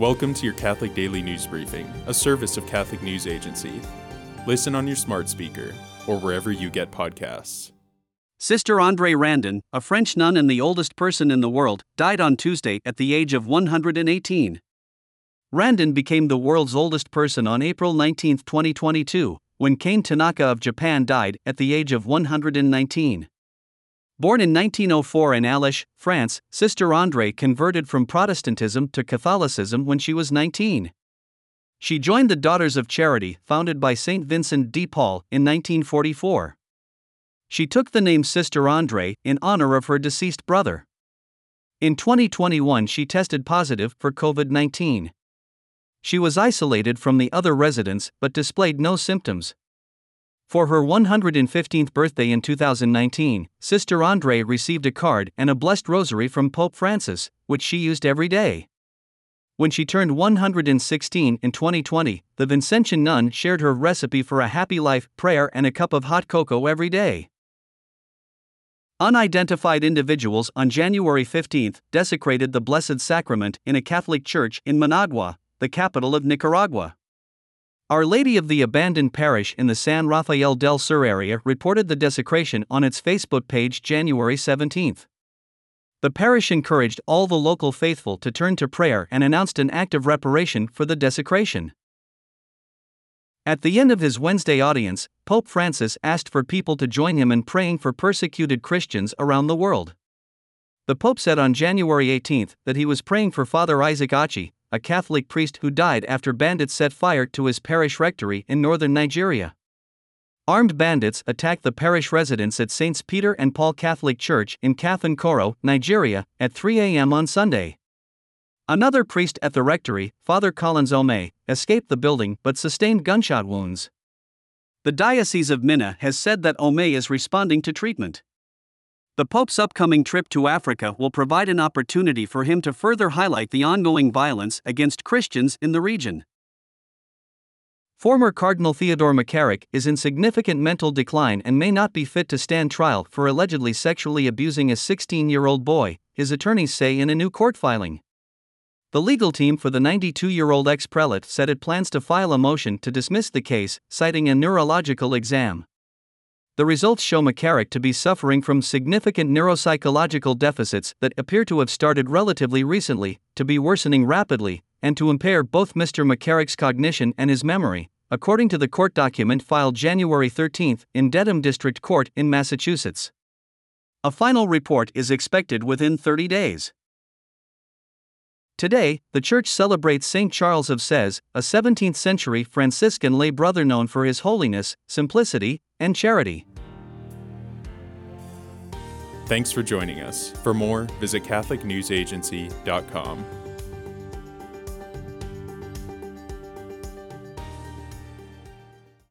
Welcome to your Catholic Daily News Briefing, a service of Catholic News Agency. Listen on your smart speaker or wherever you get podcasts. Sister André Randon, a French nun and the oldest person in the world, died on Tuesday at the age of 118. Randon became the world's oldest person on April 19, 2022, when Kane Tanaka of Japan died at the age of 119. Born in 1904 in Alès, France, Sister Andre converted from Protestantism to Catholicism when she was 19. She joined the Daughters of Charity, founded by Saint Vincent de Paul, in 1944. She took the name Sister Andre in honor of her deceased brother. In 2021, she tested positive for COVID 19. She was isolated from the other residents but displayed no symptoms. For her 115th birthday in 2019, Sister Andre received a card and a blessed rosary from Pope Francis, which she used every day. When she turned 116 in 2020, the Vincentian nun shared her recipe for a happy life, prayer, and a cup of hot cocoa every day. Unidentified individuals on January 15 desecrated the Blessed Sacrament in a Catholic church in Managua, the capital of Nicaragua. Our Lady of the Abandoned Parish in the San Rafael del Sur area reported the desecration on its Facebook page January 17. The parish encouraged all the local faithful to turn to prayer and announced an act of reparation for the desecration. At the end of his Wednesday audience, Pope Francis asked for people to join him in praying for persecuted Christians around the world. The Pope said on January 18 that he was praying for Father Isaac Achi, a Catholic priest who died after bandits set fire to his parish rectory in northern Nigeria. Armed bandits attacked the parish residence at Saints Peter and Paul Catholic Church in Kafin Nigeria, at 3 a.m. on Sunday. Another priest at the rectory, Father Collins Omeh, escaped the building but sustained gunshot wounds. The Diocese of Minna has said that Omeh is responding to treatment. The Pope's upcoming trip to Africa will provide an opportunity for him to further highlight the ongoing violence against Christians in the region. Former Cardinal Theodore McCarrick is in significant mental decline and may not be fit to stand trial for allegedly sexually abusing a 16 year old boy, his attorneys say in a new court filing. The legal team for the 92 year old ex prelate said it plans to file a motion to dismiss the case, citing a neurological exam the results show McCarrick to be suffering from significant neuropsychological deficits that appear to have started relatively recently, to be worsening rapidly, and to impair both Mr. McCarrick's cognition and his memory, according to the court document filed January 13 in Dedham District Court in Massachusetts. A final report is expected within 30 days. Today, the church celebrates St. Charles of Sezze, a 17th century Franciscan lay brother known for his holiness, simplicity, and charity. Thanks for joining us. For more, visit CatholicNewsAgency.com.